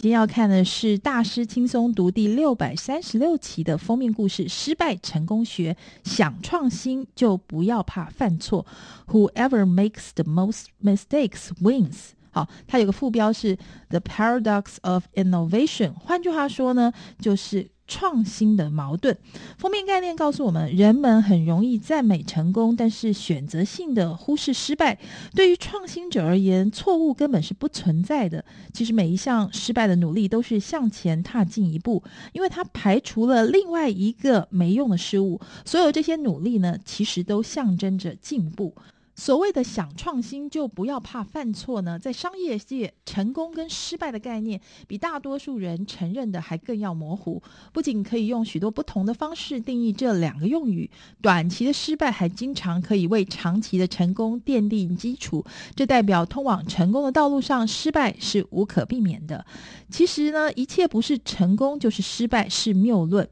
今天要看的是大师轻松读第六百三十六期的封面故事《失败成功学》，想创新就不要怕犯错。Whoever makes the most mistakes wins。好，它有个副标是 The Paradox of Innovation。换句话说呢，就是。创新的矛盾。封面概念告诉我们，人们很容易赞美成功，但是选择性的忽视失败。对于创新者而言，错误根本是不存在的。其实每一项失败的努力都是向前踏进一步，因为它排除了另外一个没用的事物。所有这些努力呢，其实都象征着进步。所谓的想创新就不要怕犯错呢，在商业界，成功跟失败的概念比大多数人承认的还更要模糊。不仅可以用许多不同的方式定义这两个用语，短期的失败还经常可以为长期的成功奠定基础。这代表通往成功的道路上，失败是无可避免的。其实呢，一切不是成功就是失败是谬论，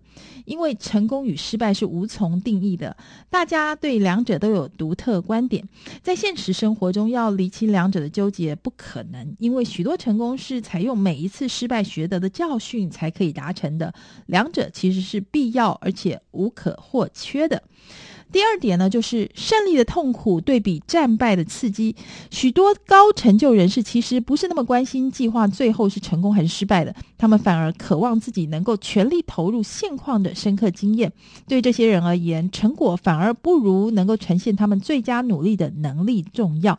因为成功与失败是无从定义的。大家对两者都有独特观点。在现实生活中，要厘清两者的纠结不可能，因为许多成功是采用每一次失败学得的教训才可以达成的。两者其实是必要而且无可或缺的。第二点呢，就是胜利的痛苦对比战败的刺激。许多高成就人士其实不是那么关心计划最后是成功还是失败的，他们反而渴望自己能够全力投入现况的深刻经验。对这些人而言，成果反而不如能够呈现他们最佳努力的能力重要。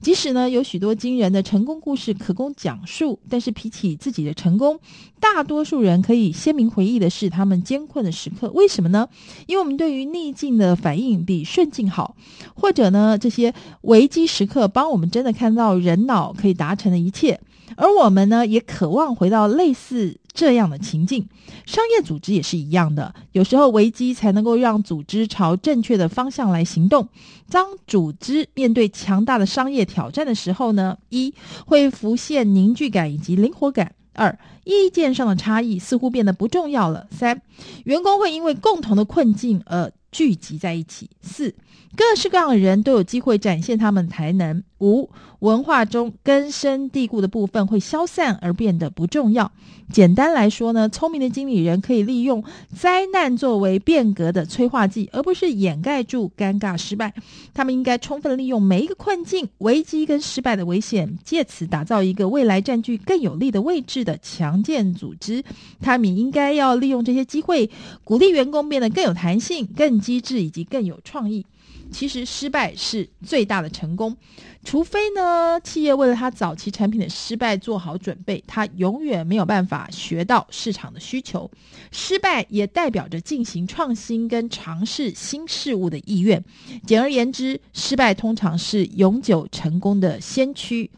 即使呢，有许多惊人的成功故事可供讲述，但是比起自己的成功，大多数人可以鲜明回忆的是他们艰困的时刻。为什么呢？因为我们对于逆境的反应比顺境好，或者呢，这些危机时刻帮我们真的看到人脑可以达成的一切，而我们呢，也渴望回到类似。这样的情境，商业组织也是一样的。有时候危机才能够让组织朝正确的方向来行动。当组织面对强大的商业挑战的时候呢，一会浮现凝聚感以及灵活感；二意见上的差异似乎变得不重要了；三员工会因为共同的困境而聚集在一起；四各式各样的人都有机会展现他们才能。五、文化中根深蒂固的部分会消散而变得不重要。简单来说呢，聪明的经理人可以利用灾难作为变革的催化剂，而不是掩盖住尴尬失败。他们应该充分利用每一个困境、危机跟失败的危险，借此打造一个未来占据更有利的位置的强健组织。他们应该要利用这些机会，鼓励员工变得更有弹性、更机智以及更有创意。其实失败是最大的成功，除非呢，企业为了它早期产品的失败做好准备，它永远没有办法学到市场的需求。失败也代表着进行创新跟尝试新事物的意愿。简而言之，失败通常是永久成功的先驱。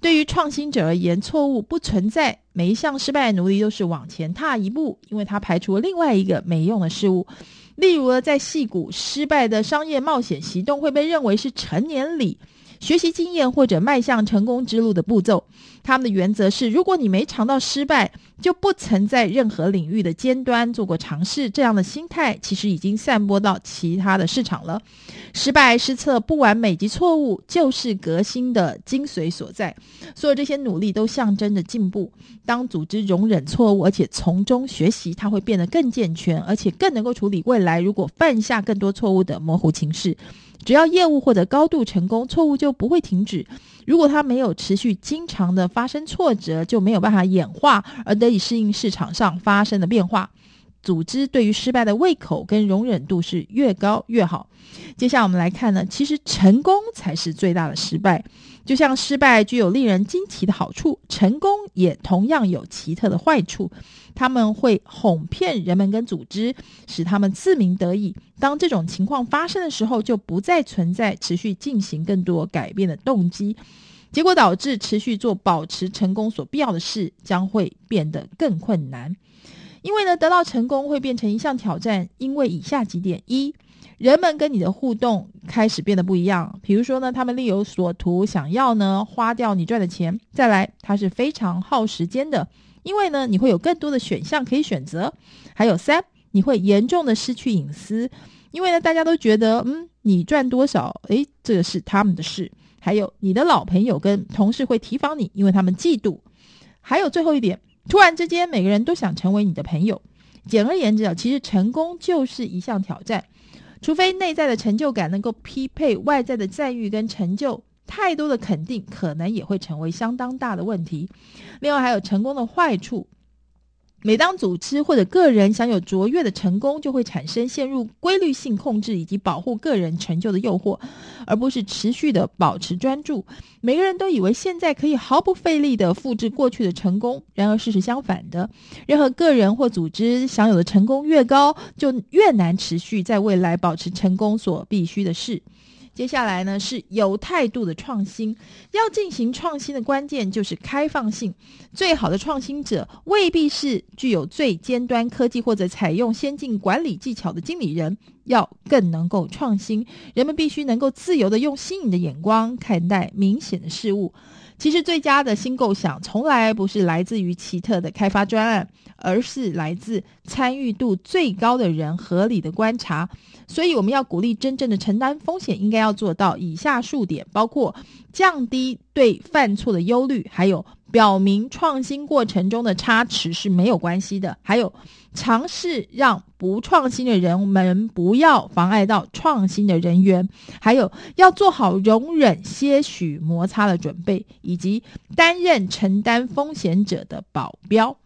对于创新者而言，错误不存在，每一项失败的努力都是往前踏一步，因为它排除了另外一个没用的事物。例如呢，在戏骨失败的商业冒险行动会被认为是成年礼。学习经验或者迈向成功之路的步骤，他们的原则是：如果你没尝到失败，就不曾在任何领域的尖端做过尝试。这样的心态其实已经散播到其他的市场了。失败、失策、不完美及错误，就是革新的精髓所在。所有这些努力都象征着进步。当组织容忍错误，而且从中学习，它会变得更健全，而且更能够处理未来如果犯下更多错误的模糊情势。只要业务或者高度成功，错误就不会停止。如果它没有持续经常的发生挫折，就没有办法演化而得以适应市场上发生的变化。组织对于失败的胃口跟容忍度是越高越好。接下来我们来看呢，其实成功才是最大的失败。就像失败具有令人惊奇的好处，成功也同样有奇特的坏处。他们会哄骗人们跟组织，使他们自鸣得意。当这种情况发生的时候，就不再存在持续进行更多改变的动机，结果导致持续做保持成功所必要的事将会变得更困难。因为呢，得到成功会变成一项挑战，因为以下几点：一。人们跟你的互动开始变得不一样，比如说呢，他们另有所图，想要呢花掉你赚的钱。再来，它是非常耗时间的，因为呢，你会有更多的选项可以选择。还有三，你会严重的失去隐私，因为呢，大家都觉得，嗯，你赚多少，诶，这个是他们的事。还有，你的老朋友跟同事会提防你，因为他们嫉妒。还有最后一点，突然之间每个人都想成为你的朋友。简而言之啊，其实成功就是一项挑战，除非内在的成就感能够匹配外在的赞誉跟成就，太多的肯定可能也会成为相当大的问题。另外还有成功的坏处。每当组织或者个人享有卓越的成功，就会产生陷入规律性控制以及保护个人成就的诱惑，而不是持续的保持专注。每个人都以为现在可以毫不费力的复制过去的成功，然而事实相反的，任何个人或组织享有的成功越高，就越难持续在未来保持成功所必须的事。接下来呢，是有态度的创新。要进行创新的关键就是开放性。最好的创新者未必是具有最尖端科技或者采用先进管理技巧的经理人，要更能够创新。人们必须能够自由的用新颖的眼光看待明显的事物。其实，最佳的新构想从来不是来自于奇特的开发专案，而是来自参与度最高的人合理的观察。所以，我们要鼓励真正的承担风险，应该要做到以下数点：包括降低对犯错的忧虑，还有表明创新过程中的差池是没有关系的，还有尝试让不创新的人们不要妨碍到创新的人员，还有要做好容忍些许摩擦的准备，以及担任承担风险者的保镖。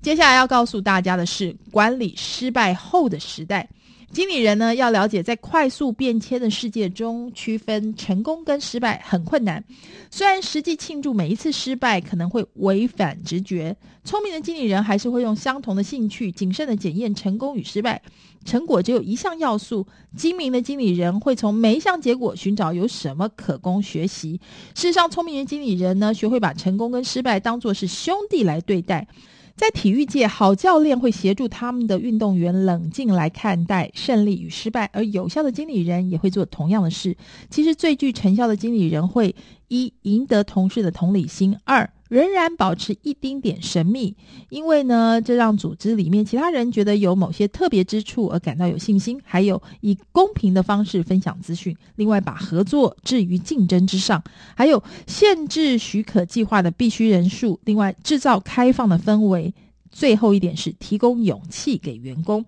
接下来要告诉大家的是，管理失败后的时代。经理人呢，要了解，在快速变迁的世界中，区分成功跟失败很困难。虽然实际庆祝每一次失败可能会违反直觉，聪明的经理人还是会用相同的兴趣，谨慎地检验成功与失败。成果只有一项要素，精明的经理人会从每一项结果寻找有什么可供学习。事实上，聪明的经理人呢，学会把成功跟失败当作是兄弟来对待。在体育界，好教练会协助他们的运动员冷静来看待胜利与失败，而有效的经理人也会做同样的事。其实，最具成效的经理人会一赢得同事的同理心，二。仍然保持一丁点神秘，因为呢，这让组织里面其他人觉得有某些特别之处而感到有信心。还有以公平的方式分享资讯，另外把合作置于竞争之上，还有限制许可计划的必须人数，另外制造开放的氛围。最后一点是提供勇气给员工。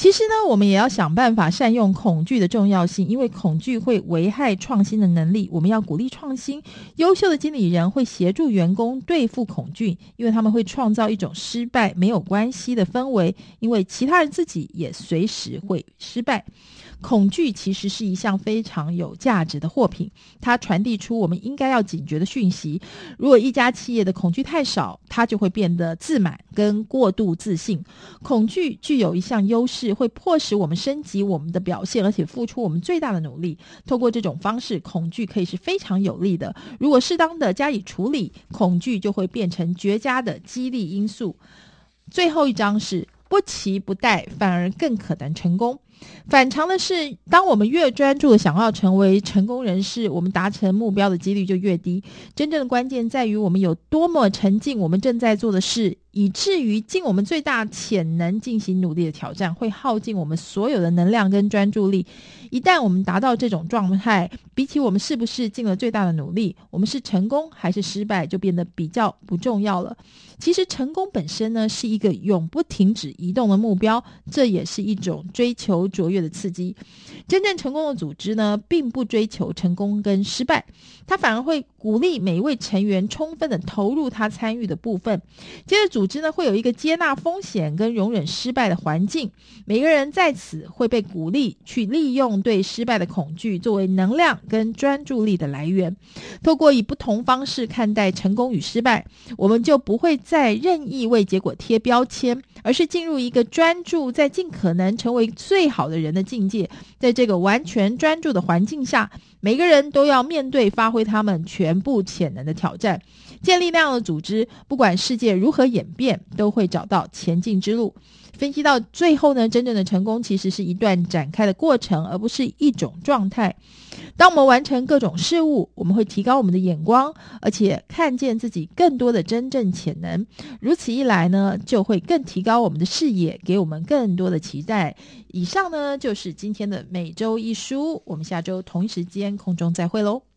其实呢，我们也要想办法善用恐惧的重要性，因为恐惧会危害创新的能力。我们要鼓励创新，优秀的经理人会协助员工对付恐惧，因为他们会创造一种失败没有关系的氛围，因为其他人自己也随时会失败。恐惧其实是一项非常有价值的货品，它传递出我们应该要警觉的讯息。如果一家企业的恐惧太少，它就会变得自满跟过度自信。恐惧具有一项优势，会迫使我们升级我们的表现，而且付出我们最大的努力。透过这种方式，恐惧可以是非常有利的。如果适当的加以处理，恐惧就会变成绝佳的激励因素。最后一章是不期不待，反而更可能成功。反常的是，当我们越专注的想要成为成功人士，我们达成目标的几率就越低。真正的关键在于我们有多么沉浸我们正在做的事。以至于尽我们最大潜能进行努力的挑战，会耗尽我们所有的能量跟专注力。一旦我们达到这种状态，比起我们是不是尽了最大的努力，我们是成功还是失败，就变得比较不重要了。其实成功本身呢，是一个永不停止移动的目标，这也是一种追求卓越的刺激。真正成功的组织呢，并不追求成功跟失败，他反而会鼓励每一位成员充分的投入他参与的部分。接着组织呢，会有一个接纳风险跟容忍失败的环境，每个人在此会被鼓励去利用对失败的恐惧作为能量跟专注力的来源。透过以不同方式看待成功与失败，我们就不会再任意为结果贴标签，而是进入一个专注在尽可能成为最好的人的境界。在这个完全专注的环境下，每个人都要面对发挥他们全部潜能的挑战。建立那样的组织，不管世界如何演变，都会找到前进之路。分析到最后呢，真正的成功其实是一段展开的过程，而不是一种状态。当我们完成各种事物，我们会提高我们的眼光，而且看见自己更多的真正潜能。如此一来呢，就会更提高我们的视野，给我们更多的期待。以上呢，就是今天的每周一书。我们下周同一时间空中再会喽。